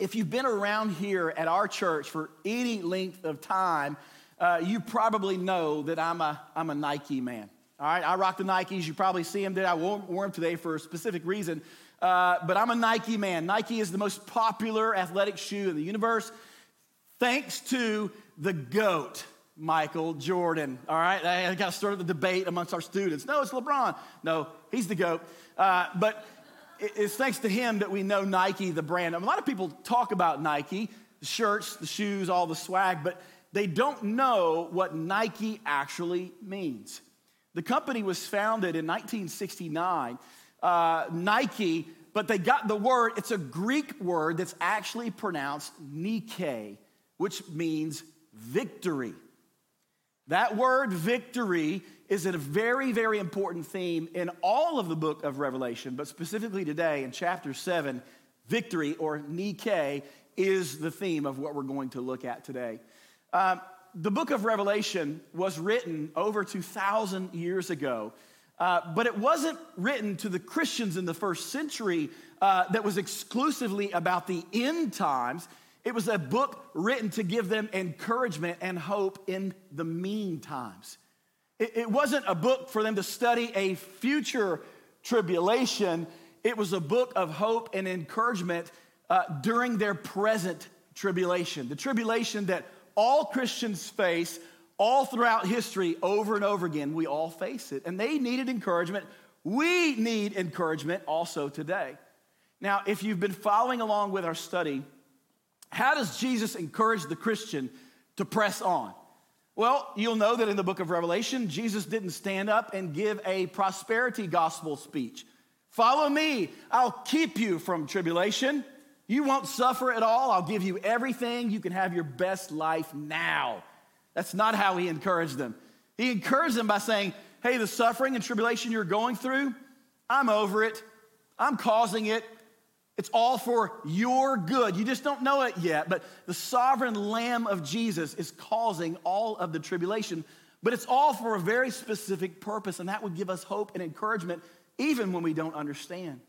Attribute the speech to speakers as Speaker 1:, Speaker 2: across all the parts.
Speaker 1: if you've been around here at our church for any length of time, uh, you probably know that I'm a, I'm a Nike man. All right, I rock the Nikes. You probably see them today. I wore, them today for a specific reason. Uh, but I'm a Nike man. Nike is the most popular athletic shoe in the universe, thanks to the GOAT, Michael Jordan. All right, I got to start the debate amongst our students. No, it's LeBron. No, he's the GOAT. Uh, but it's thanks to him that we know Nike, the brand. A lot of people talk about Nike, the shirts, the shoes, all the swag, but they don't know what Nike actually means. The company was founded in 1969. Uh, Nike, but they got the word, it's a Greek word that's actually pronounced Nike, which means victory. That word victory is a very, very important theme in all of the book of Revelation, but specifically today in chapter 7, victory or Nike is the theme of what we're going to look at today. Um, the book of Revelation was written over 2,000 years ago, uh, but it wasn't written to the Christians in the first century uh, that was exclusively about the end times. It was a book written to give them encouragement and hope in the mean times. It, it wasn't a book for them to study a future tribulation, it was a book of hope and encouragement uh, during their present tribulation. The tribulation that all Christians face all throughout history over and over again. We all face it. And they needed encouragement. We need encouragement also today. Now, if you've been following along with our study, how does Jesus encourage the Christian to press on? Well, you'll know that in the book of Revelation, Jesus didn't stand up and give a prosperity gospel speech. Follow me, I'll keep you from tribulation. You won't suffer at all. I'll give you everything. You can have your best life now. That's not how he encouraged them. He encouraged them by saying, Hey, the suffering and tribulation you're going through, I'm over it. I'm causing it. It's all for your good. You just don't know it yet, but the sovereign Lamb of Jesus is causing all of the tribulation, but it's all for a very specific purpose, and that would give us hope and encouragement even when we don't understand.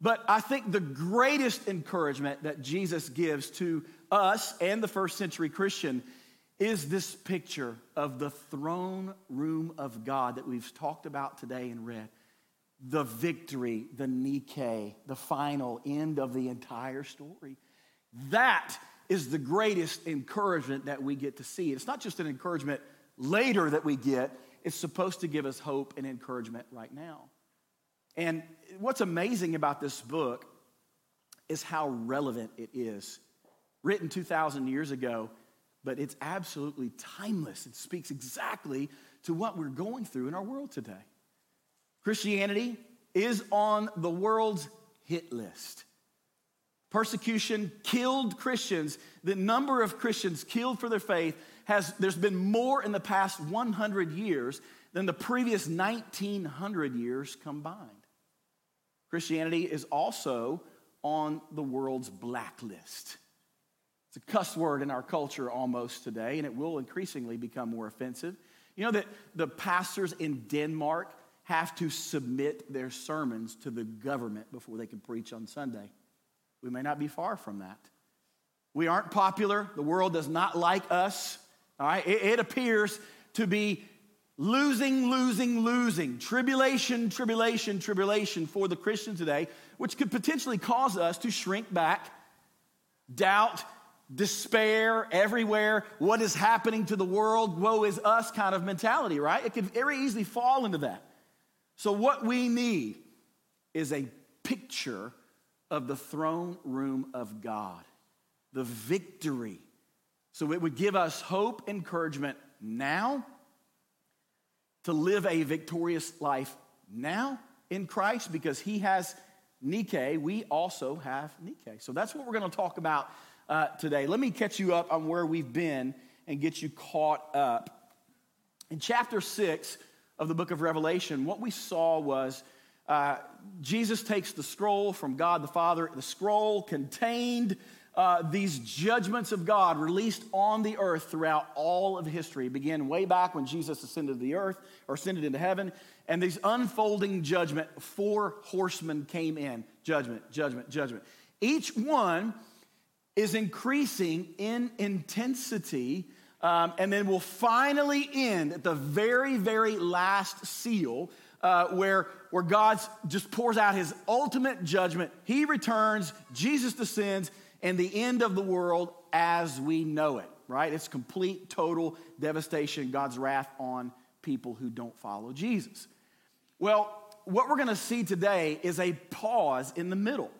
Speaker 1: But I think the greatest encouragement that Jesus gives to us and the first century Christian is this picture of the throne room of God that we've talked about today and read the victory, the Nike, the final end of the entire story. That is the greatest encouragement that we get to see. It's not just an encouragement later that we get, it's supposed to give us hope and encouragement right now. And what's amazing about this book is how relevant it is. Written 2,000 years ago, but it's absolutely timeless. It speaks exactly to what we're going through in our world today. Christianity is on the world's hit list. Persecution killed Christians. The number of Christians killed for their faith has, there's been more in the past 100 years than the previous 1900 years combined. Christianity is also on the world's blacklist. It's a cuss word in our culture almost today, and it will increasingly become more offensive. You know that the pastors in Denmark have to submit their sermons to the government before they can preach on Sunday. We may not be far from that. We aren't popular. The world does not like us. All right, it, it appears to be losing, losing, losing, tribulation, tribulation, tribulation for the Christian today, which could potentially cause us to shrink back, doubt, despair everywhere, what is happening to the world, woe is us kind of mentality, right? It could very easily fall into that. So, what we need is a picture of the throne room of God, the victory. So, it would give us hope, encouragement now to live a victorious life now in Christ because He has Nike, we also have Nike. So, that's what we're going to talk about uh, today. Let me catch you up on where we've been and get you caught up. In chapter 6, of the book of Revelation, what we saw was uh, Jesus takes the scroll from God the Father. The scroll contained uh, these judgments of God released on the earth throughout all of history. It began way back when Jesus ascended to the earth or ascended into heaven. And these unfolding judgment, four horsemen came in judgment, judgment, judgment. Each one is increasing in intensity um, and then we'll finally end at the very, very last seal. Uh, where, where God just pours out his ultimate judgment. He returns, Jesus descends, and the end of the world as we know it, right? It's complete, total devastation, God's wrath on people who don't follow Jesus. Well, what we're going to see today is a pause in the middle.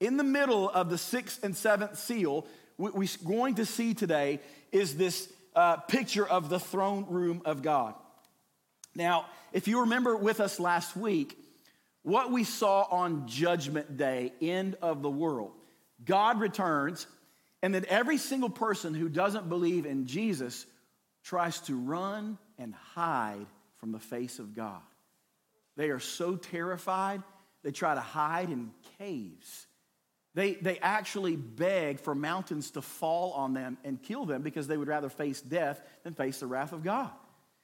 Speaker 1: In the middle of the sixth and seventh seal, we're going to see today is this uh, picture of the throne room of God. Now, if you remember with us last week, what we saw on Judgment Day, end of the world, God returns, and then every single person who doesn't believe in Jesus tries to run and hide from the face of God. They are so terrified, they try to hide in caves. They, they actually beg for mountains to fall on them and kill them because they would rather face death than face the wrath of God.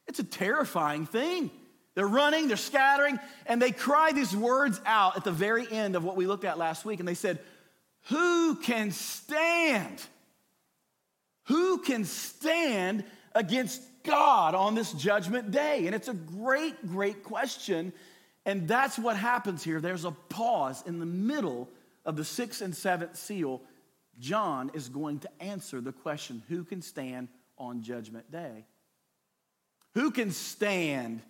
Speaker 1: It's a terrifying thing. They're running, they're scattering, and they cry these words out at the very end of what we looked at last week. And they said, Who can stand? Who can stand against God on this judgment day? And it's a great, great question. And that's what happens here. There's a pause in the middle of the sixth and seventh seal. John is going to answer the question who can stand on judgment day? Who can stand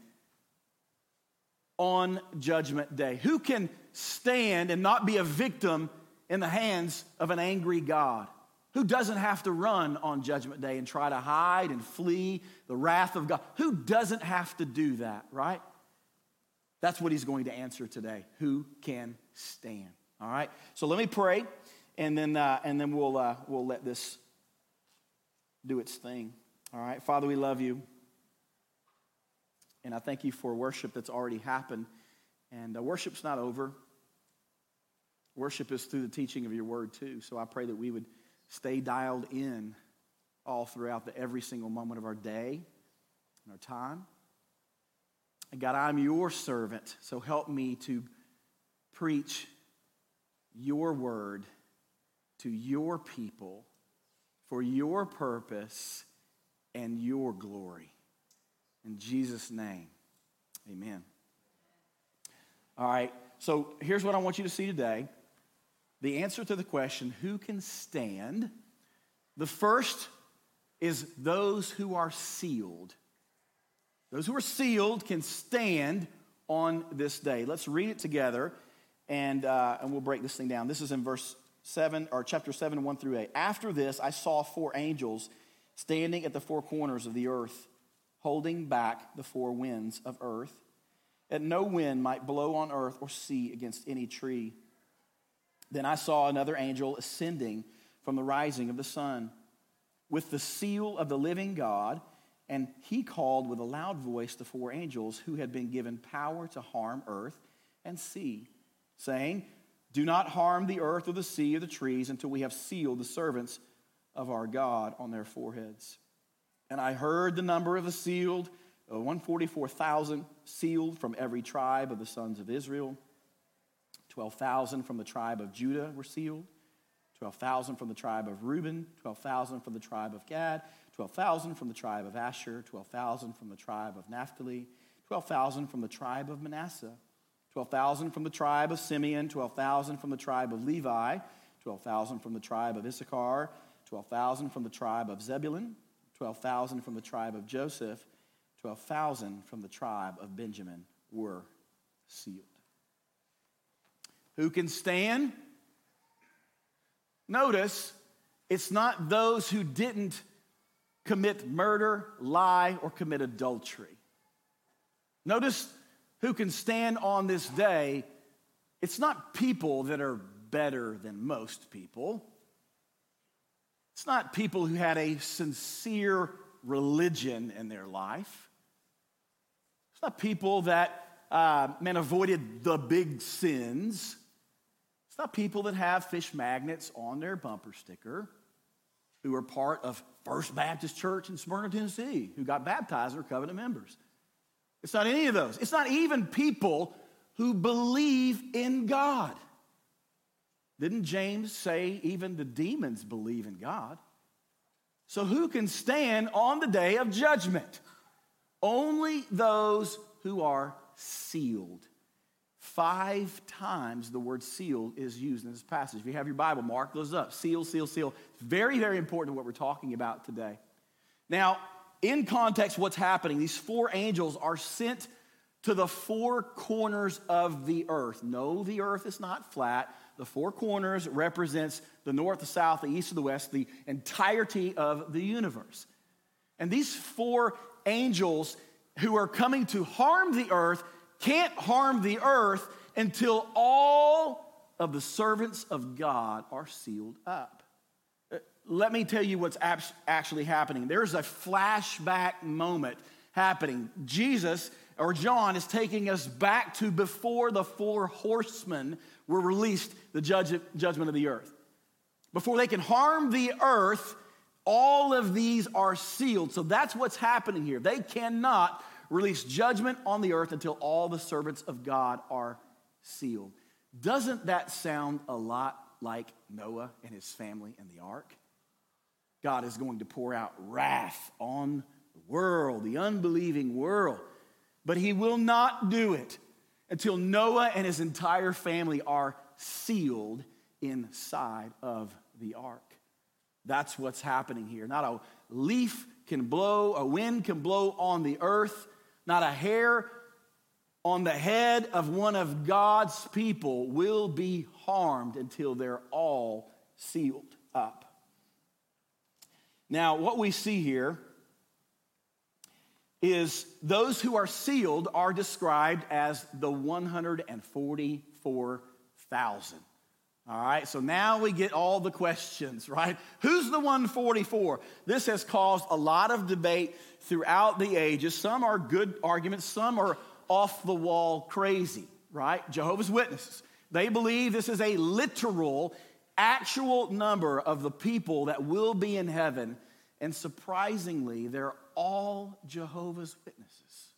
Speaker 1: on judgment day? Who can stand and not be a victim in the hands of an angry God? Who doesn't have to run on judgment day and try to hide and flee the wrath of God? Who doesn't have to do that, right? That's what he's going to answer today. Who can stand? All right. So let me pray, and then uh, and then we'll uh, we'll let this do its thing. All right. Father, we love you, and I thank you for worship that's already happened. And uh, worship's not over. Worship is through the teaching of your word too. So I pray that we would stay dialed in all throughout the every single moment of our day and our time. And God, I'm your servant, so help me to preach your word to your people for your purpose and your glory. In Jesus' name, amen. All right, so here's what I want you to see today the answer to the question who can stand? The first is those who are sealed. Those who are sealed can stand on this day. Let's read it together and, uh, and we'll break this thing down. This is in verse 7 or chapter 7, 1 through 8. After this, I saw four angels standing at the four corners of the earth, holding back the four winds of earth, that no wind might blow on earth or sea against any tree then I saw another angel ascending from the rising of the sun with the seal of the living God, and he called with a loud voice the four angels who had been given power to harm earth and sea, saying, Do not harm the earth or the sea or the trees until we have sealed the servants of our God on their foreheads. And I heard the number of the sealed, uh, 144,000 sealed from every tribe of the sons of Israel. 12,000 from the tribe of Judah were sealed, 12,000 from the tribe of Reuben, 12,000 from the tribe of Gad, 12,000 from the tribe of Asher, 12,000 from the tribe of Naphtali, 12,000 from the tribe of Manasseh, 12,000 from the tribe of Simeon, 12,000 from the tribe of Levi, 12,000 from the tribe of Issachar, 12,000 from the tribe of Zebulun, 12,000 from the tribe of Joseph, 12,000 from the tribe of Benjamin were sealed. Who can stand? Notice, it's not those who didn't commit murder, lie, or commit adultery. Notice who can stand on this day. It's not people that are better than most people. It's not people who had a sincere religion in their life. It's not people that, uh, man, avoided the big sins It's not people that have fish magnets on their bumper sticker who are part of First Baptist Church in Smyrna, Tennessee, who got baptized or covenant members. It's not any of those. It's not even people who believe in God. Didn't James say even the demons believe in God? So who can stand on the day of judgment? Only those who are sealed. Five times the word sealed is used in this passage. If you have your Bible, mark those up. Seal, seal, seal. Very, very important what we're talking about today. Now, in context, what's happening? These four angels are sent to the four corners of the earth. No, the earth is not flat. The four corners represents the north, the south, the east, and the west, the entirety of the universe. And these four angels who are coming to harm the earth can't harm the earth until all of the servants of God are sealed up. Let me tell you what's actually happening. There's a flashback moment happening. Jesus or John is taking us back to before the four horsemen were released the judgment of the earth. Before they can harm the earth, all of these are sealed. So that's what's happening here. They cannot release judgment on the earth until all the servants of God are sealed. Doesn't that sound a lot like Noah and his family in the ark? God is going to pour out wrath on the world, the unbelieving world, but he will not do it until Noah and his entire family are sealed inside of the ark. That's what's happening here. Not a leaf can blow, a wind can blow on the earth, not a hair on the head of one of God's people will be harmed until they're all sealed up. Now, what we see here is those who are sealed are described as the 144,000. All right, so now we get all the questions, right? Who's the 144? This has caused a lot of debate throughout the ages. Some are good arguments, some are off the wall crazy, right? Jehovah's Witnesses. They believe this is a literal, actual number of the people that will be in heaven. And surprisingly, they're all Jehovah's Witnesses.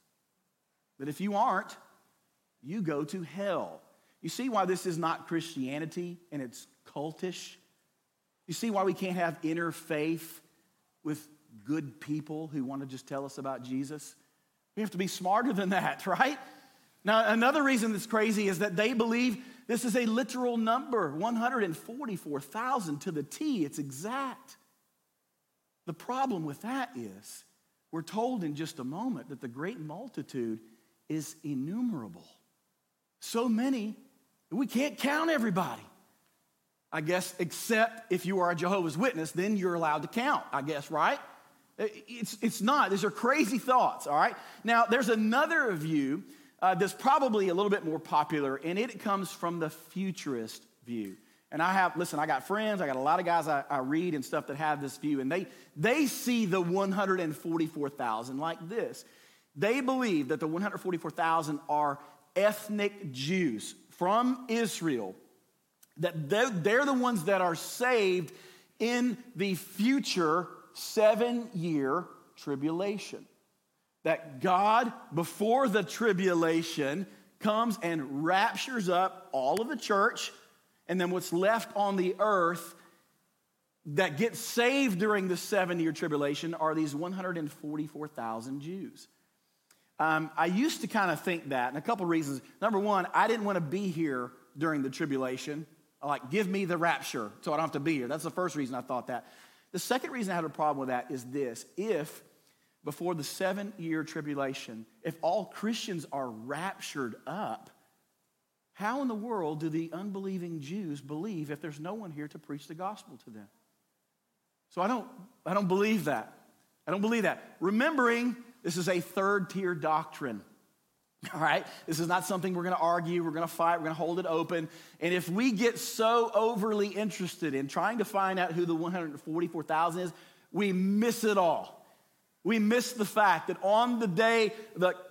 Speaker 1: But if you aren't, you go to hell. You see why this is not Christianity and it's cultish? You see why we can't have interfaith with good people who want to just tell us about Jesus? We have to be smarter than that, right? Now, another reason that's crazy is that they believe this is a literal number 144,000 to the T. It's exact. The problem with that is we're told in just a moment that the great multitude is innumerable. So many, we can't count everybody. I guess, except if you are a Jehovah's Witness, then you're allowed to count, I guess, right? It's, it's not. These are crazy thoughts, all right? Now, there's another view uh, that's probably a little bit more popular, and it comes from the futurist view. And I have, listen, I got friends, I got a lot of guys I, I read and stuff that have this view, and they, they see the 144,000 like this. They believe that the 144,000 are ethnic Jews from Israel, that they're, they're the ones that are saved in the future seven year tribulation. That God, before the tribulation, comes and raptures up all of the church and then what's left on the earth that gets saved during the seven year tribulation are these 144,000 Jews. Um, I used to kind of think that, and a couple reasons. Number one, I didn't want to be here during the tribulation. Like, give me the rapture so I don't have to be here. That's the first reason I thought that. The second reason I had a problem with that is this if before the seven year tribulation, if all Christians are raptured up, how in the world do the unbelieving Jews believe if there's no one here to preach the gospel to them? So I don't, I don't believe that. I don't believe that. Remembering this is a third tier doctrine. All right? This is not something we're going to argue, we're going to fight, we're going to hold it open. And if we get so overly interested in trying to find out who the 144,000 is, we miss it all. We miss the fact that on the day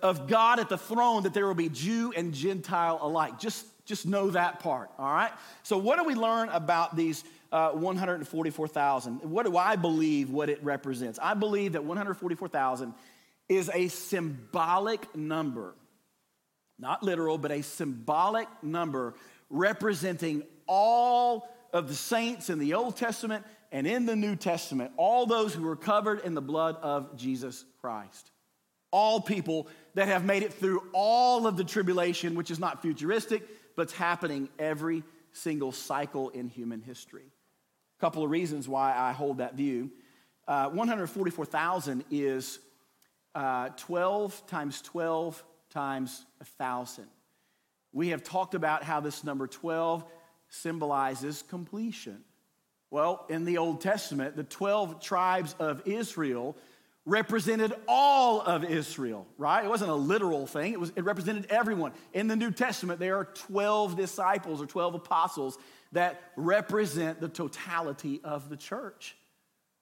Speaker 1: of God at the throne, that there will be Jew and Gentile alike. Just, just know that part, all right? So, what do we learn about these uh, 144,000? What do I believe what it represents? I believe that 144,000 is a symbolic number, not literal, but a symbolic number representing all of the saints in the Old Testament and in the New Testament, all those who were covered in the blood of Jesus Christ. All people that have made it through all of the tribulation, which is not futuristic, but it's happening every single cycle in human history. A couple of reasons why I hold that view. Uh, 144,000 is uh, 12 times 12 times 1,000. We have talked about how this number 12 symbolizes completion. Well, in the Old Testament, the 12 tribes of Israel represented all of Israel, right? It wasn't a literal thing, it, was, it represented everyone. In the New Testament, there are 12 disciples or 12 apostles that represent the totality of the church.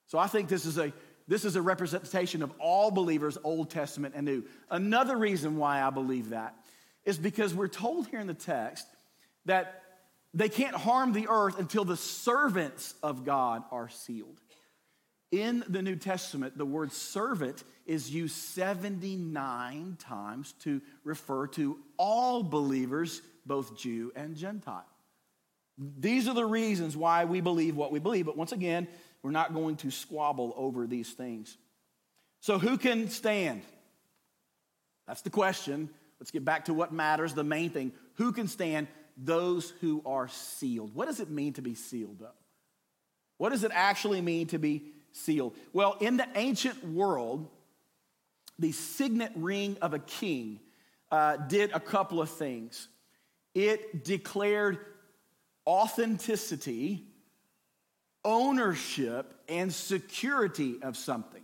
Speaker 1: So I think this is a this is a representation of all believers, Old Testament and New. Another reason why I believe that is because we're told here in the text that they can't harm the earth until the servants of God are sealed. In the New Testament, the word servant is used 79 times to refer to all believers, both Jew and Gentile. These are the reasons why we believe what we believe. But once again, we're not going to squabble over these things. So, who can stand? That's the question. Let's get back to what matters, the main thing. Who can stand? Those who are sealed. What does it mean to be sealed, though? What does it actually mean to be sealed? Well, in the ancient world, the signet ring of a king uh, did a couple of things. It declared authenticity ownership and security of something.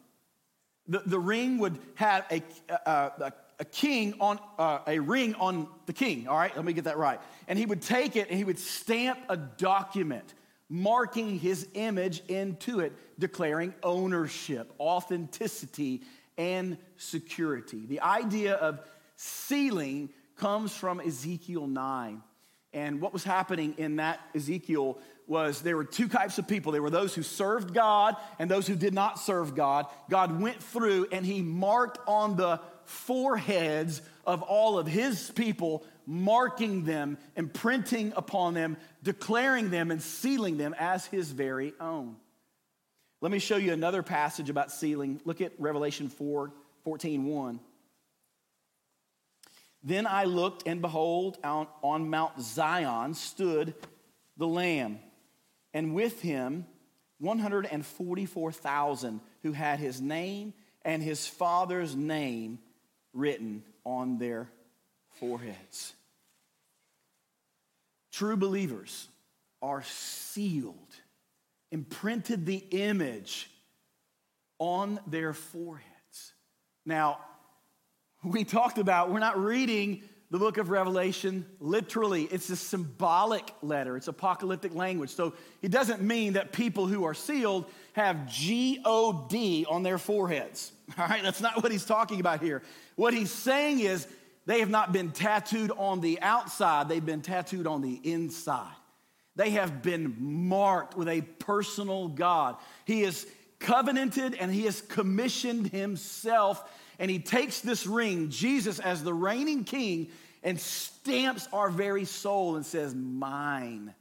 Speaker 1: The, the ring would have a, a, a, a king on uh, a ring on the king. All right, let me get that right. And he would take it and he would stamp a document marking his image into it, declaring ownership, authenticity, and security. The idea of sealing comes from Ezekiel 9. And what was happening in that Ezekiel was there were two types of people. There were those who served God and those who did not serve God. God went through and he marked on the foreheads of all of his people, marking them, imprinting upon them, declaring them, and sealing them as his very own. Let me show you another passage about sealing. Look at Revelation 4 14 1. Then I looked, and behold, on, on Mount Zion stood the Lamb and with him 144,000 who had his name and his father's name written on their foreheads. True believers are sealed, imprinted the image on their foreheads. Now, we talked about we're not reading the book of Revelation literally. It's a symbolic letter, it's apocalyptic language. So it doesn't mean that people who are sealed have G O D on their foreheads. All right, that's not what he's talking about here. What he's saying is they have not been tattooed on the outside, they've been tattooed on the inside. They have been marked with a personal God. He is covenanted and he has commissioned himself and he takes this ring, Jesus as the reigning king, and stamps our very soul and says, Mine.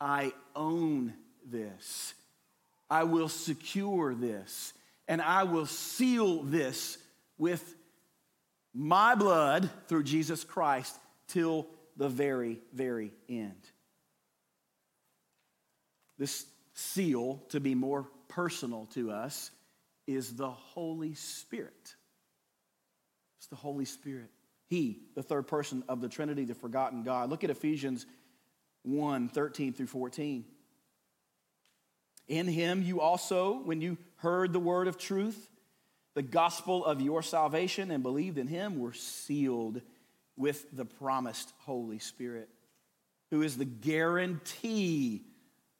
Speaker 1: I own this. I will secure this. And I will seal this with my blood through Jesus Christ till the very, very end. This seal, to be more personal to us, is the Holy Spirit. It's the Holy Spirit. He, the third person of the Trinity, the forgotten God. Look at Ephesians 1 13 through 14. In him you also, when you heard the word of truth, the gospel of your salvation, and believed in him, were sealed with the promised Holy Spirit, who is the guarantee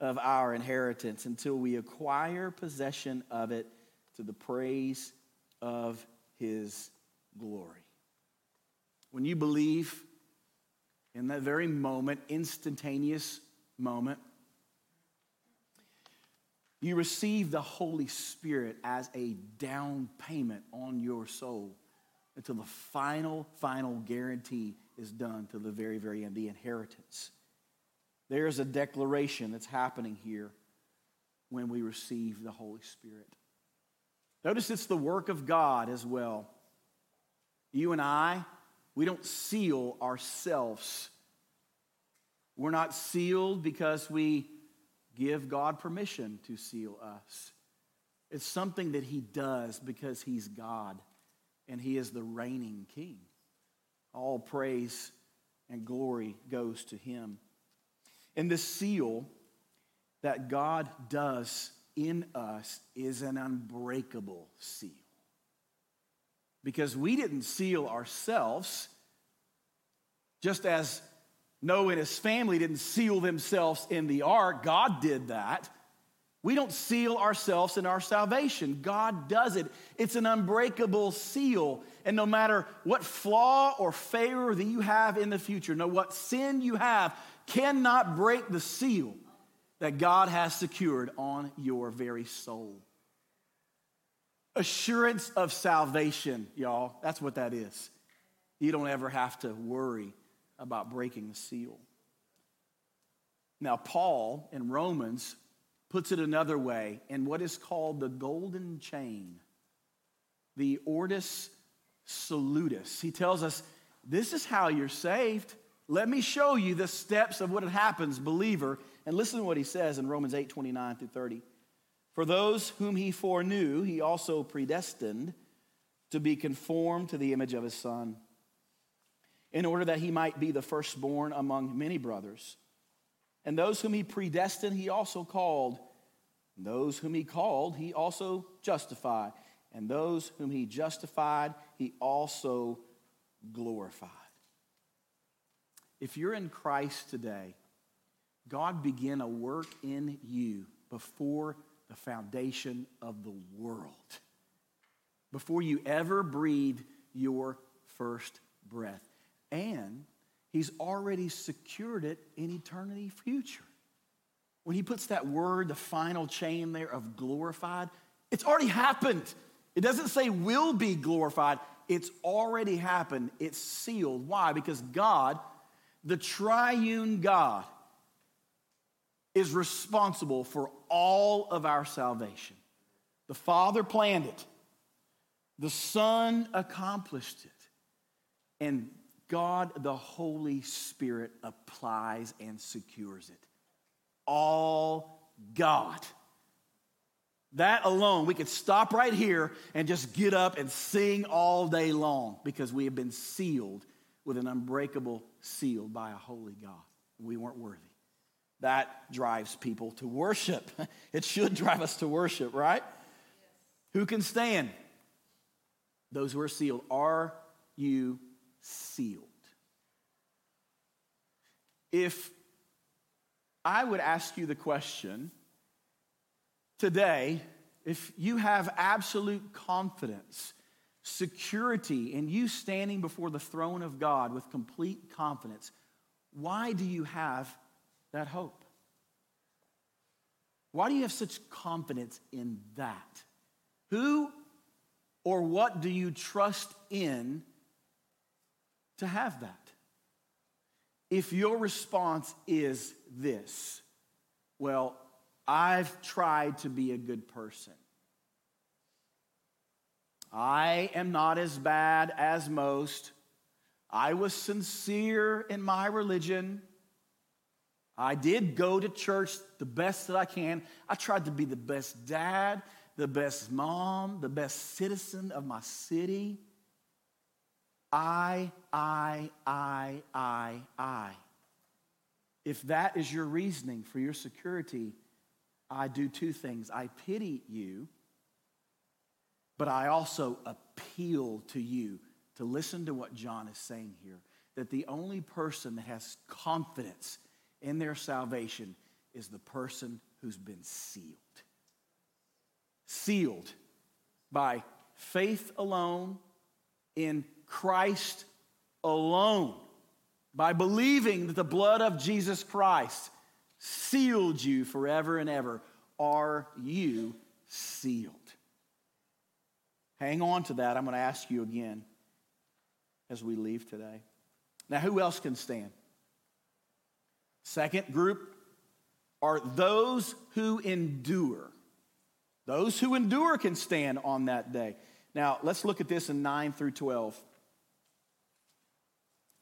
Speaker 1: of our inheritance until we acquire possession of it to the praise of his glory. When you believe in that very moment, instantaneous moment, you receive the Holy Spirit as a down payment on your soul until the final, final guarantee is done to the very, very end, the inheritance. There's a declaration that's happening here when we receive the Holy Spirit. Notice it's the work of God as well. You and I, we don't seal ourselves. We're not sealed because we give God permission to seal us. It's something that He does because He's God and He is the reigning King. All praise and glory goes to Him. And this seal that God does in us is an unbreakable seal. Because we didn't seal ourselves, just as Noah and his family didn't seal themselves in the ark, God did that. We don't seal ourselves in our salvation. God does it. It's an unbreakable seal. And no matter what flaw or failure that you have in the future, no what sin you have, cannot break the seal that God has secured on your very soul. Assurance of salvation, y'all. That's what that is. You don't ever have to worry about breaking the seal. Now, Paul in Romans puts it another way in what is called the golden chain, the Ordo Salutis. He tells us, This is how you're saved. Let me show you the steps of what happens, believer. And listen to what he says in Romans 8 29 through 30. For those whom he foreknew, he also predestined to be conformed to the image of his son in order that he might be the firstborn among many brothers. And those whom he predestined, he also called. And those whom he called, he also justified. And those whom he justified, he also glorified. If you're in Christ today, God began a work in you before the foundation of the world, before you ever breathed your first breath and he's already secured it in eternity future. When he puts that word, the final chain there of glorified, it's already happened. It doesn't say will be glorified, it's already happened. It's sealed. Why? Because God, the triune God, is responsible for all of our salvation. The Father planned it, the Son accomplished it, and God the Holy Spirit applies and secures it. All God. That alone, we could stop right here and just get up and sing all day long because we have been sealed with an unbreakable seal by a holy God. We weren't worthy. That drives people to worship. It should drive us to worship, right? Yes. Who can stand? Those who are sealed. Are you sealed. If I would ask you the question today, if you have absolute confidence, security in you standing before the throne of God with complete confidence, why do you have that hope? Why do you have such confidence in that? Who or what do you trust in to have that. If your response is this, well, I've tried to be a good person. I am not as bad as most. I was sincere in my religion. I did go to church the best that I can. I tried to be the best dad, the best mom, the best citizen of my city. I, I, I, I, I. If that is your reasoning for your security, I do two things. I pity you, but I also appeal to you to listen to what John is saying here that the only person that has confidence in their salvation is the person who's been sealed. Sealed by faith alone in Christ alone, by believing that the blood of Jesus Christ sealed you forever and ever, are you sealed? Hang on to that. I'm going to ask you again as we leave today. Now, who else can stand? Second group are those who endure. Those who endure can stand on that day. Now, let's look at this in 9 through 12.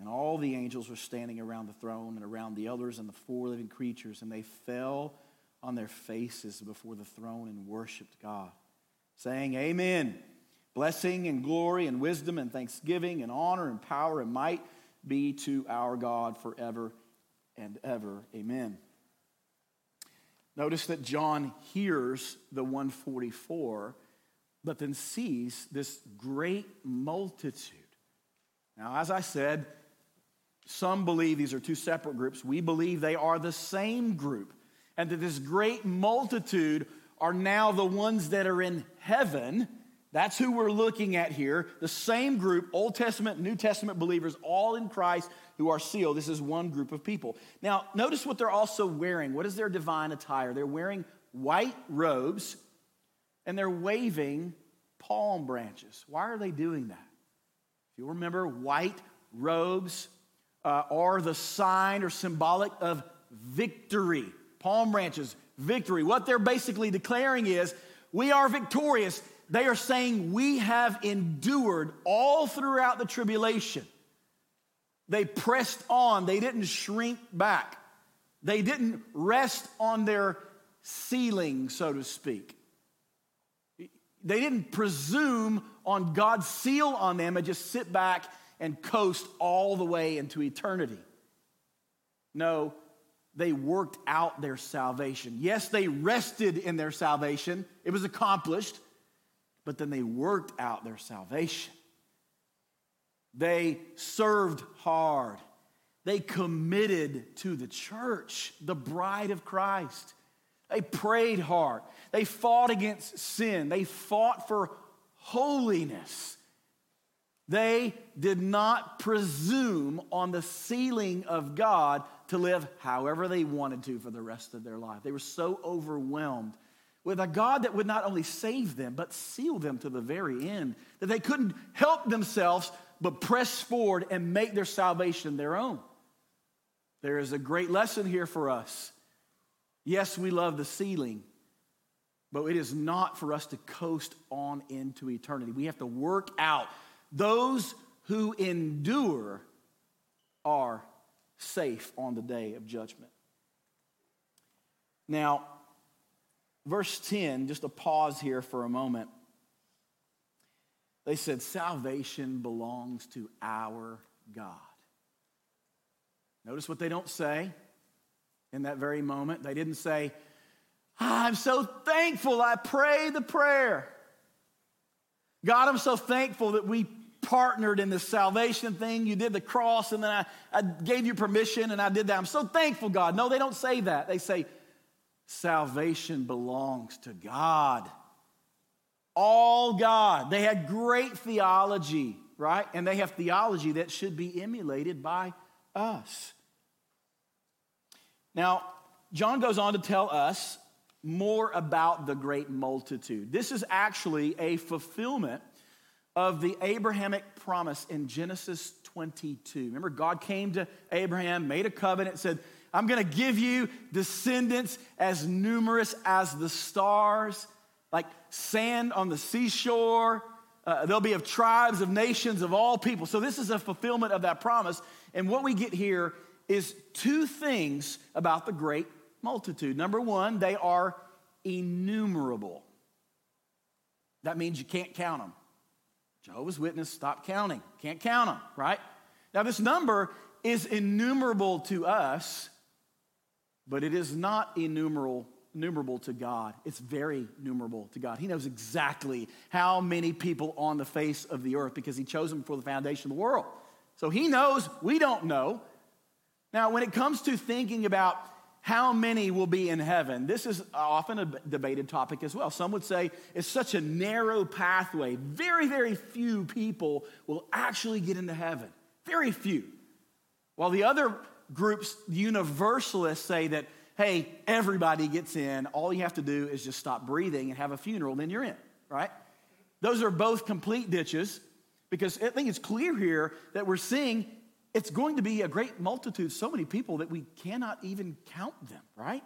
Speaker 1: And all the angels were standing around the throne and around the elders and the four living creatures, and they fell on their faces before the throne and worshiped God, saying, Amen. Blessing and glory and wisdom and thanksgiving and honor and power and might be to our God forever and ever. Amen. Notice that John hears the 144, but then sees this great multitude. Now, as I said, some believe these are two separate groups. We believe they are the same group, and that this great multitude are now the ones that are in heaven. That's who we're looking at here. The same group, Old Testament, New Testament believers, all in Christ who are sealed. This is one group of people. Now, notice what they're also wearing. What is their divine attire? They're wearing white robes and they're waving palm branches. Why are they doing that? If you remember, white robes uh, are the sign or symbolic of victory. Palm branches, victory. What they're basically declaring is we are victorious. They are saying we have endured all throughout the tribulation. They pressed on, they didn't shrink back, they didn't rest on their sealing, so to speak. They didn't presume on God's seal on them and just sit back and coast all the way into eternity. No, they worked out their salvation. Yes, they rested in their salvation, it was accomplished, but then they worked out their salvation. They served hard. They committed to the church, the bride of Christ. They prayed hard. They fought against sin. They fought for holiness. They did not presume on the sealing of God to live however they wanted to for the rest of their life. They were so overwhelmed with a God that would not only save them, but seal them to the very end, that they couldn't help themselves but press forward and make their salvation their own. There is a great lesson here for us. Yes, we love the sealing, but it is not for us to coast on into eternity. We have to work out. Those who endure are safe on the day of judgment. Now, verse 10, just a pause here for a moment. They said, Salvation belongs to our God. Notice what they don't say in that very moment. They didn't say, I'm so thankful I prayed the prayer. God, I'm so thankful that we partnered in this salvation thing. You did the cross, and then I, I gave you permission, and I did that. I'm so thankful, God. No, they don't say that. They say, Salvation belongs to God all God. They had great theology, right? And they have theology that should be emulated by us. Now, John goes on to tell us more about the great multitude. This is actually a fulfillment of the Abrahamic promise in Genesis 22. Remember, God came to Abraham, made a covenant, said, I'm going to give you descendants as numerous as the stars like sand on the seashore. Uh, there'll be of tribes, of nations, of all people. So, this is a fulfillment of that promise. And what we get here is two things about the great multitude. Number one, they are innumerable. That means you can't count them. Jehovah's Witness, stop counting. Can't count them, right? Now, this number is innumerable to us, but it is not innumerable numerable to God. It's very numerable to God. He knows exactly how many people on the face of the earth because He chose them for the foundation of the world. So He knows, we don't know. Now, when it comes to thinking about how many will be in heaven? This is often a debated topic as well. Some would say it's such a narrow pathway. Very, very few people will actually get into heaven. Very few. While the other groups, universalists, say that, hey, everybody gets in. All you have to do is just stop breathing and have a funeral, then you're in, right? Those are both complete ditches because I think it's clear here that we're seeing it's going to be a great multitude, so many people that we cannot even count them, right?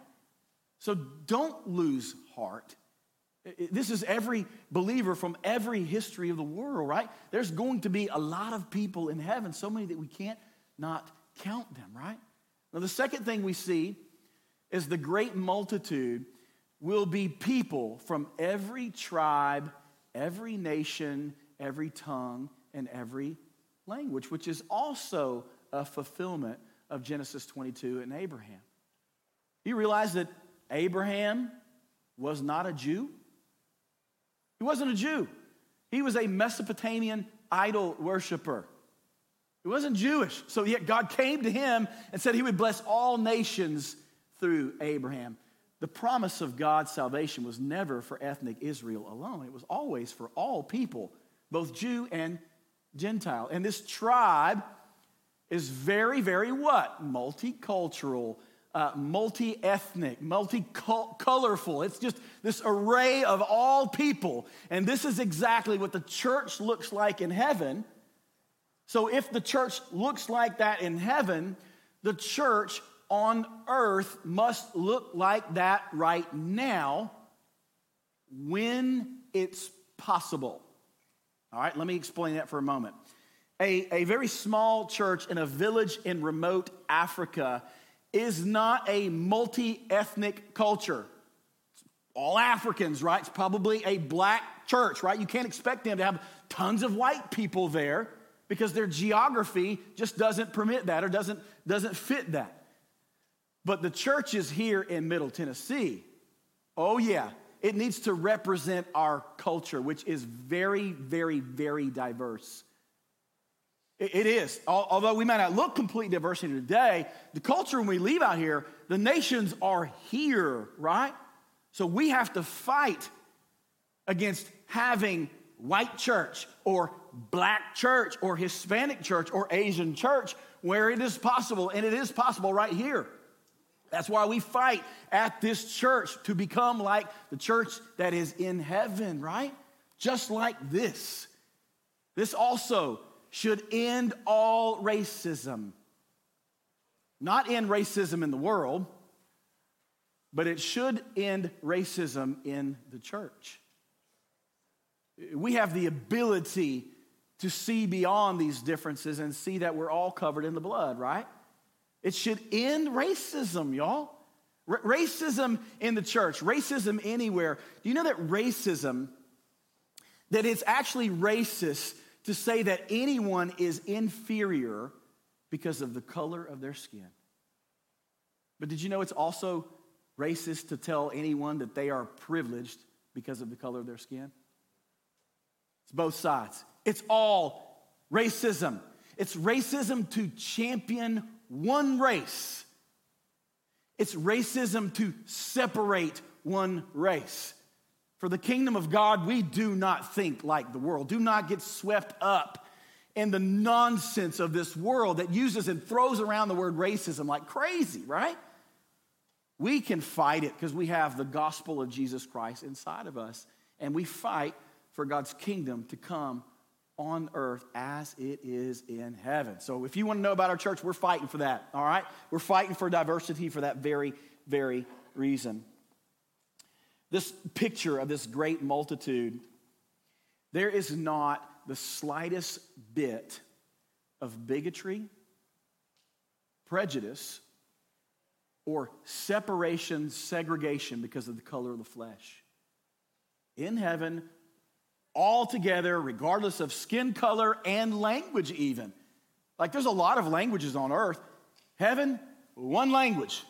Speaker 1: So don't lose heart. This is every believer from every history of the world, right? There's going to be a lot of people in heaven, so many that we can't not count them, right? Now, the second thing we see is the great multitude will be people from every tribe, every nation, every tongue, and every language, which is also a fulfillment of Genesis 22 and Abraham. You realize that Abraham was not a Jew? He wasn't a Jew. He was a Mesopotamian idol worshiper. He wasn't Jewish. So yet God came to him and said he would bless all nations through Abraham. The promise of God's salvation was never for ethnic Israel alone. It was always for all people, both Jew and Gentile. And this tribe is very, very what? Multicultural, uh, multi ethnic, multi-colorful. It's just this array of all people. And this is exactly what the church looks like in heaven. So if the church looks like that in heaven, the church on earth must look like that right now when it's possible. All right, let me explain that for a moment. A, a very small church in a village in remote Africa is not a multi ethnic culture. It's all Africans, right? It's probably a black church, right? You can't expect them to have tons of white people there because their geography just doesn't permit that or doesn't, doesn't fit that. But the churches here in Middle Tennessee, oh yeah, it needs to represent our culture, which is very, very, very diverse. It is. Although we might not look complete diversity today, the culture when we leave out here, the nations are here, right? So we have to fight against having white church or black church or Hispanic church or Asian church where it is possible, and it is possible right here. That's why we fight at this church to become like the church that is in heaven, right? Just like this. This also should end all racism. Not end racism in the world, but it should end racism in the church. We have the ability to see beyond these differences and see that we're all covered in the blood, right? It should end racism, y'all. R- racism in the church, racism anywhere. Do you know that racism, that it's actually racist to say that anyone is inferior because of the color of their skin? But did you know it's also racist to tell anyone that they are privileged because of the color of their skin? It's both sides. It's all racism. It's racism to champion one race. It's racism to separate one race. For the kingdom of God, we do not think like the world. Do not get swept up in the nonsense of this world that uses and throws around the word racism like crazy, right? We can fight it because we have the gospel of Jesus Christ inside of us, and we fight for God's kingdom to come on earth as it is in heaven. So if you want to know about our church, we're fighting for that, all right? We're fighting for diversity for that very, very reason. This picture of this great multitude, there is not the slightest bit of bigotry, prejudice, or separation, segregation because of the color of the flesh. In heaven, all together, regardless of skin color and language, even. Like there's a lot of languages on earth. Heaven, one language,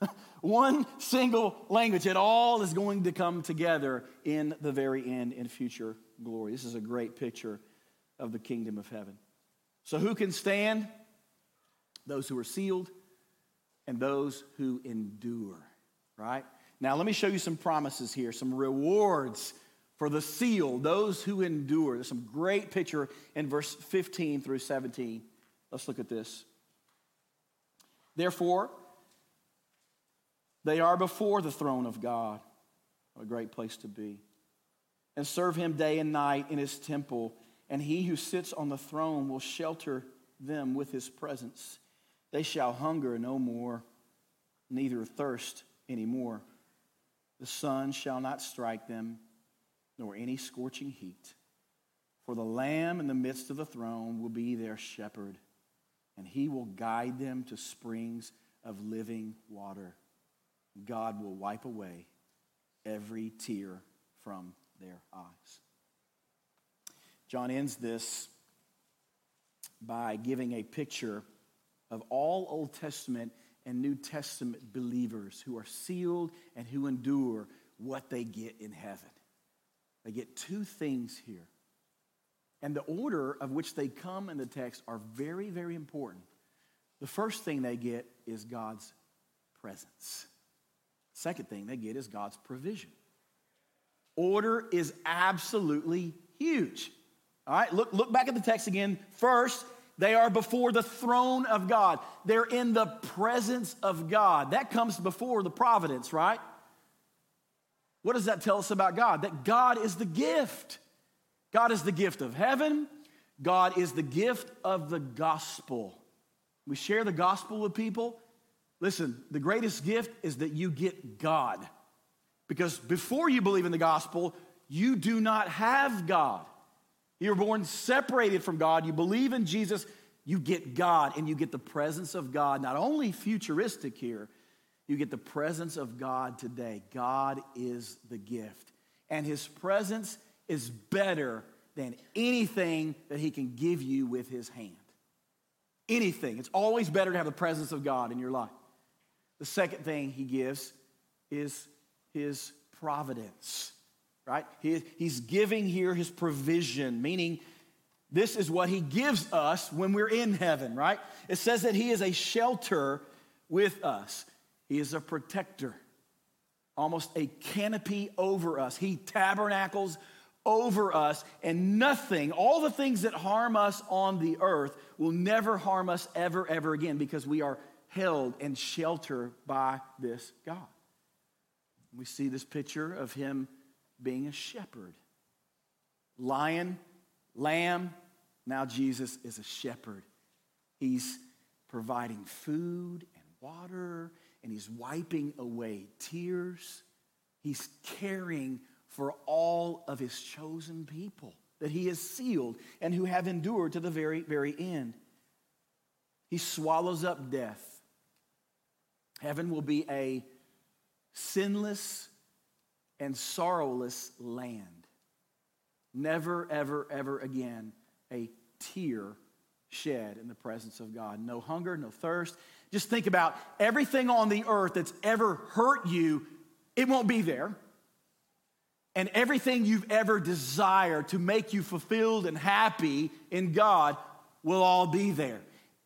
Speaker 1: one single language. It all is going to come together in the very end in future glory. This is a great picture of the kingdom of heaven. So, who can stand? Those who are sealed, and those who endure, right? Now, let me show you some promises here, some rewards for the seal, those who endure. There's some great picture in verse 15 through 17. Let's look at this. Therefore, they are before the throne of God. What a great place to be. And serve him day and night in his temple, and he who sits on the throne will shelter them with his presence. They shall hunger no more, neither thirst any more. The sun shall not strike them, nor any scorching heat. For the Lamb in the midst of the throne will be their shepherd, and he will guide them to springs of living water. God will wipe away every tear from their eyes. John ends this by giving a picture of all Old Testament and New Testament believers who are sealed and who endure what they get in heaven. They get two things here. And the order of which they come in the text are very, very important. The first thing they get is God's presence. Second thing they get is God's provision. Order is absolutely huge. All right, look, look back at the text again. First, they are before the throne of God. They're in the presence of God. That comes before the providence, right? What does that tell us about God? That God is the gift. God is the gift of heaven. God is the gift of the gospel. We share the gospel with people. Listen, the greatest gift is that you get God. Because before you believe in the gospel, you do not have God. You're born separated from God. You believe in Jesus, you get God, and you get the presence of God, not only futuristic here, you get the presence of God today. God is the gift. And his presence is better than anything that he can give you with his hand. Anything. It's always better to have the presence of God in your life. The second thing he gives is his providence right? He, he's giving here his provision, meaning this is what he gives us when we're in heaven, right? It says that he is a shelter with us, he is a protector, almost a canopy over us. He tabernacles over us, and nothing, all the things that harm us on the earth, will never harm us ever, ever again because we are held and sheltered by this God. We see this picture of him being a shepherd. Lion, lamb, now Jesus is a shepherd. He's providing food and water, and he's wiping away tears. He's caring for all of his chosen people that he has sealed and who have endured to the very, very end. He swallows up death. Heaven will be a sinless, and sorrowless land. Never, ever, ever again a tear shed in the presence of God. No hunger, no thirst. Just think about everything on the earth that's ever hurt you, it won't be there. And everything you've ever desired to make you fulfilled and happy in God will all be there.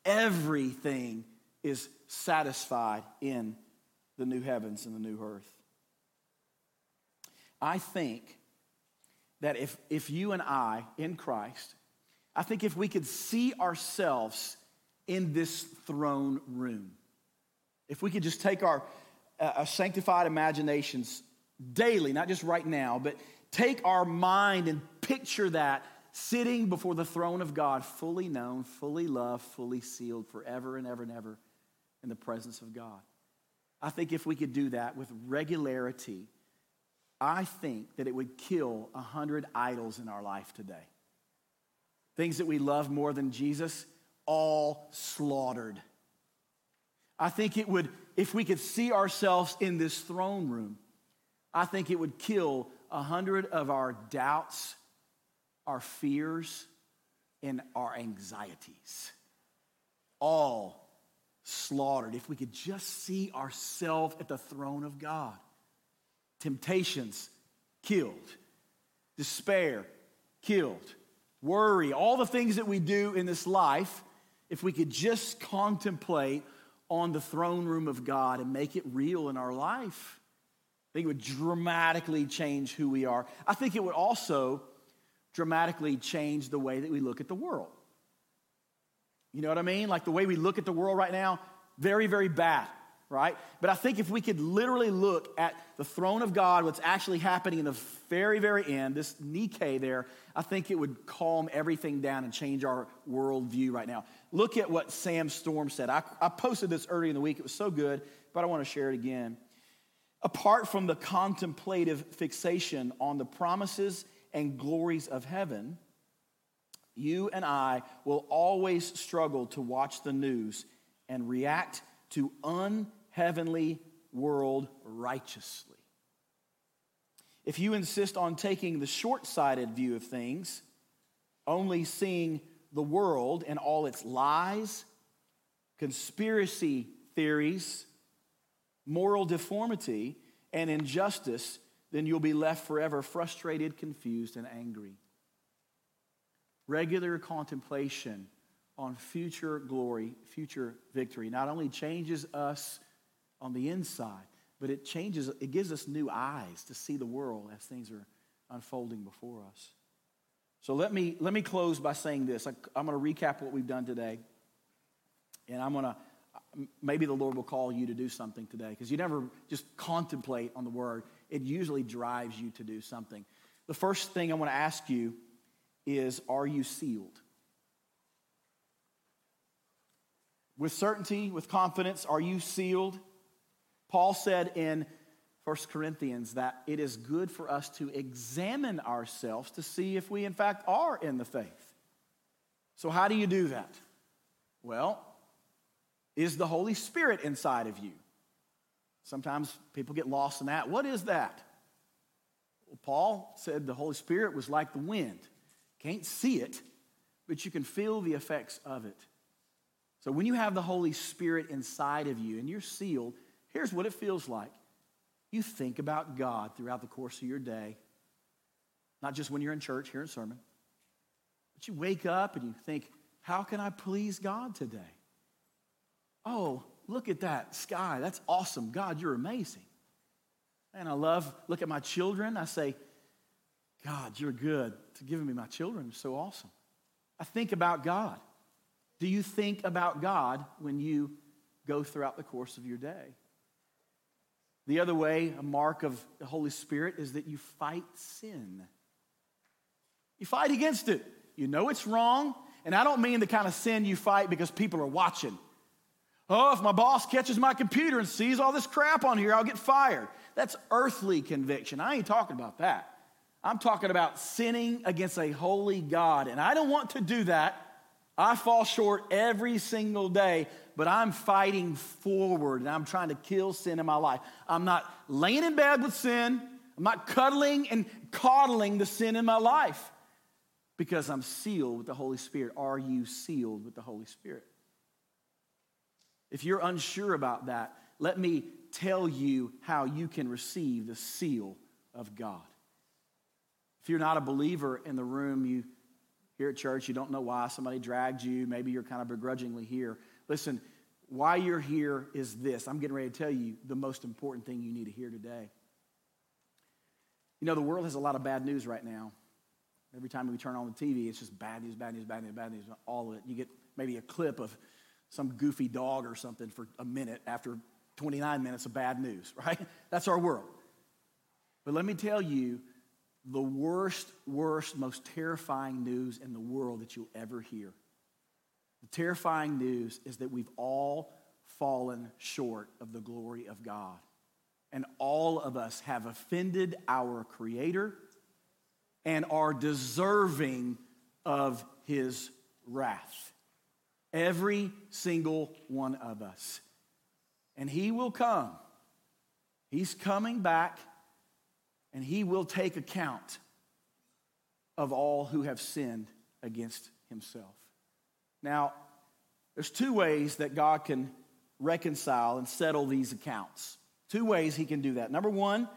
Speaker 1: Everything is satisfied in the new heavens and the new earth. I think that if, if you and I in Christ, I think if we could see ourselves in this throne room, if we could just take our uh, sanctified imaginations daily, not just right now, but take our mind and picture that sitting before the throne of God, fully known, fully loved, fully sealed forever and ever and ever in the presence of God. I think if we could do that with regularity, I think that it would kill a hundred idols in our life today. Things that we love more than Jesus, all slaughtered. I think it would, if we could see ourselves in this throne room, I think it would kill a hundred of our doubts, our fears, and our anxieties. All slaughtered. If we could just see ourselves at the throne of God temptations killed, despair killed, worry, all the things that we do in this life, if we could just contemplate on the throne room of God and make it real in our life. I think it would dramatically change who we are. I think it would also dramatically change the way that we look at the world. You know what I mean? Like the way we look at the world right now, very, very bad, right? But I think if we could literally look at the throne of God, what's actually happening in the very, very end, this Nike there, I think it would calm everything down and change our worldview right now. Look at what Sam Storm said. I, I posted this early in the week. It was so good, but I want to share it again. Apart from the contemplative fixation on the promises and glories of heaven, you and I will always struggle to watch the news and react to unheavenly world righteously. If you insist on taking the short sighted view of things, only seeing the world and all its lies, conspiracy theories, moral deformity, and injustice, then you'll be left forever frustrated, confused, and angry. Regular contemplation on future glory, future victory, not only changes us on the inside, but it changes, it gives us new eyes to see the world as things are unfolding before us. So let me, let me close by saying this. I, I'm going to recap what we've done today. And I'm going to, maybe the Lord will call you to do something today because you never just contemplate on the word. It usually drives you to do something. The first thing I want to ask you is Are you sealed? With certainty, with confidence, are you sealed? Paul said in 1 Corinthians that it is good for us to examine ourselves to see if we, in fact, are in the faith. So, how do you do that? Well, is the Holy Spirit inside of you? Sometimes people get lost in that. What is that? Well, Paul said the Holy Spirit was like the wind. Can't see it, but you can feel the effects of it. So, when you have the Holy Spirit inside of you and you're sealed, here's what it feels like you think about God throughout the course of your day, not just when you're in church, hearing sermon, but you wake up and you think, how can I please God today? Oh, look at that sky. That's awesome. God, you're amazing. And I love, look at my children. I say, God, you're good to giving me my children. It's so awesome. I think about God. Do you think about God when you go throughout the course of your day? The other way, a mark of the Holy Spirit, is that you fight sin. You fight against it. You know it's wrong. And I don't mean the kind of sin you fight because people are watching. Oh, if my boss catches my computer and sees all this crap on here, I'll get fired. That's earthly conviction. I ain't talking about that. I'm talking about sinning against a holy God. And I don't want to do that. I fall short every single day but I'm fighting forward and I'm trying to kill sin in my life. I'm not laying in bed with sin. I'm not cuddling and coddling the sin in my life because I'm sealed with the Holy Spirit. Are you sealed with the Holy Spirit? If you're unsure about that, let me tell you how you can receive the seal of God. If you're not a believer in the room, you here at church, you don't know why somebody dragged you, maybe you're kind of begrudgingly here. Listen, why you're here is this. I'm getting ready to tell you the most important thing you need to hear today. You know, the world has a lot of bad news right now. Every time we turn on the TV, it's just bad news, bad news, bad news, bad news, all of it. You get maybe a clip of some goofy dog or something for a minute after 29 minutes of bad news, right? That's our world. But let me tell you the worst, worst, most terrifying news in the world that you'll ever hear the terrifying news is that we've all fallen short of the glory of God. And all of us have offended our Creator and are deserving of His wrath. Every single one of us. And He will come. He's coming back and He will take account of all who have sinned against Himself. Now, there's two ways that God can reconcile and settle these accounts. Two ways he can do that. Number one,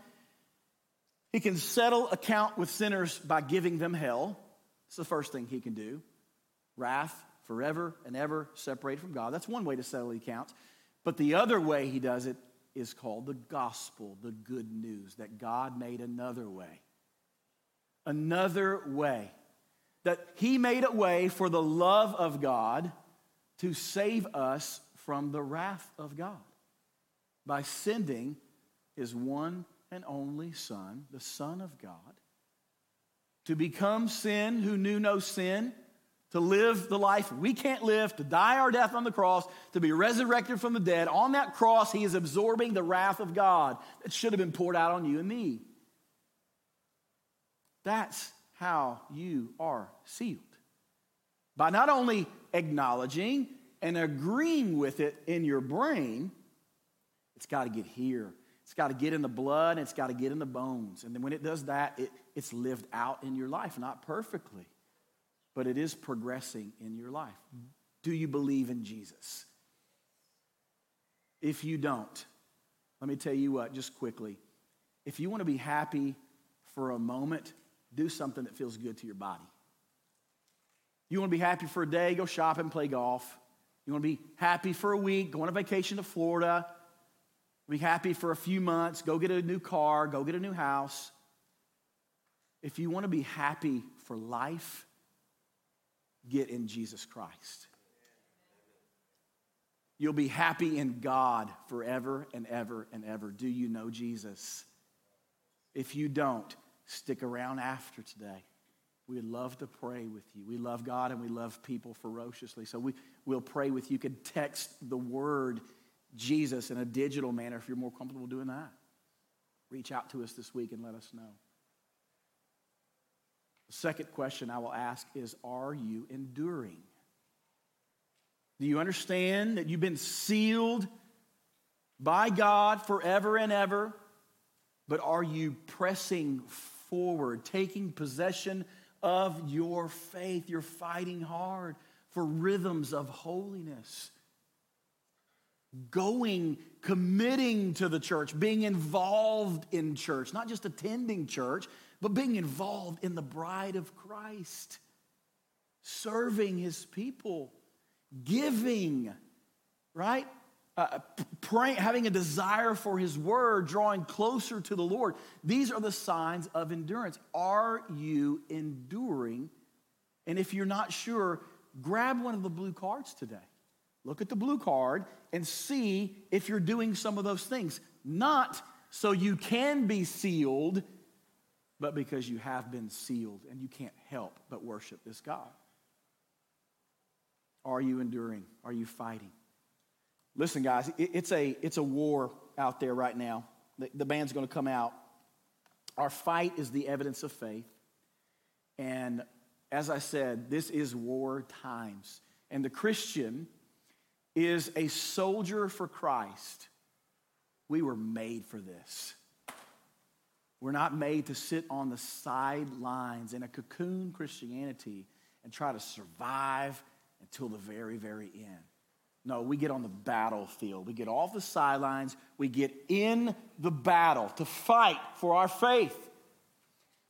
Speaker 1: he can settle account with sinners by giving them hell. It's the first thing he can do. Wrath forever and ever separated from God. That's one way to settle the account. But the other way he does it is called the gospel, the good news that God made another way. Another way. That he made a way for the love of God to save us from the wrath of God by sending his one and only Son, the Son of God, to become sin who knew no sin, to live the life we can't live, to die our death on the cross, to be resurrected from the dead. On that cross, he is absorbing the wrath of God that should have been poured out on you and me. That's how you are sealed. By not only acknowledging and agreeing with it in your brain, it's got to get here. It's got to get in the blood and it's got to get in the bones. And then when it does that, it, it's lived out in your life, not perfectly, but it is progressing in your life. Do you believe in Jesus? If you don't, let me tell you what, just quickly. If you want to be happy for a moment, do something that feels good to your body. You want to be happy for a day, go shopping, play golf. You want to be happy for a week, go on a vacation to Florida, be happy for a few months, go get a new car, go get a new house. If you want to be happy for life, get in Jesus Christ. You'll be happy in God forever and ever and ever. Do you know Jesus? If you don't, stick around after today. We'd love to pray with you. We love God and we love people ferociously. So we, we'll pray with you. You can text the word Jesus in a digital manner if you're more comfortable doing that. Reach out to us this week and let us know. The second question I will ask is Are you enduring? Do you understand that you've been sealed by God forever and ever? But are you pressing forward, taking possession of your faith. You're fighting hard for rhythms of holiness. Going, committing to the church, being involved in church, not just attending church, but being involved in the bride of Christ, serving his people, giving, right? Uh, praying, having a desire for his word, drawing closer to the Lord. These are the signs of endurance. Are you enduring? And if you're not sure, grab one of the blue cards today. Look at the blue card and see if you're doing some of those things. Not so you can be sealed, but because you have been sealed and you can't help but worship this God. Are you enduring? Are you fighting? Listen, guys, it's a, it's a war out there right now. The, the band's going to come out. Our fight is the evidence of faith. And as I said, this is war times. And the Christian is a soldier for Christ. We were made for this. We're not made to sit on the sidelines in a cocoon Christianity and try to survive until the very, very end. No, we get on the battlefield. We get off the sidelines. We get in the battle to fight for our faith.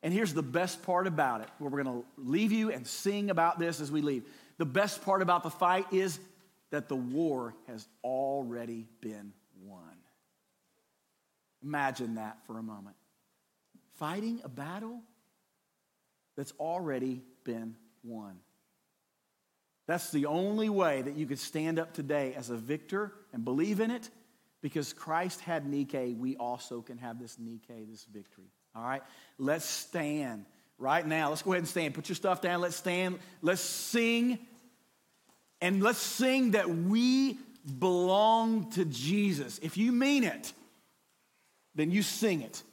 Speaker 1: And here's the best part about it, where we're going to leave you and sing about this as we leave. The best part about the fight is that the war has already been won. Imagine that for a moment. Fighting a battle that's already been won. That's the only way that you could stand up today as a victor and believe in it because Christ had Nike. We also can have this Nike, this victory. All right? Let's stand right now. Let's go ahead and stand. Put your stuff down. Let's stand. Let's sing. And let's sing that we belong to Jesus. If you mean it, then you sing it.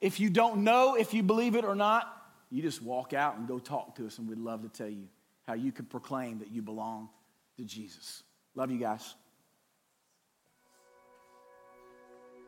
Speaker 1: If you don't know if you believe it or not, you just walk out and go talk to us, and we'd love to tell you how you can proclaim that you belong to Jesus. Love you guys.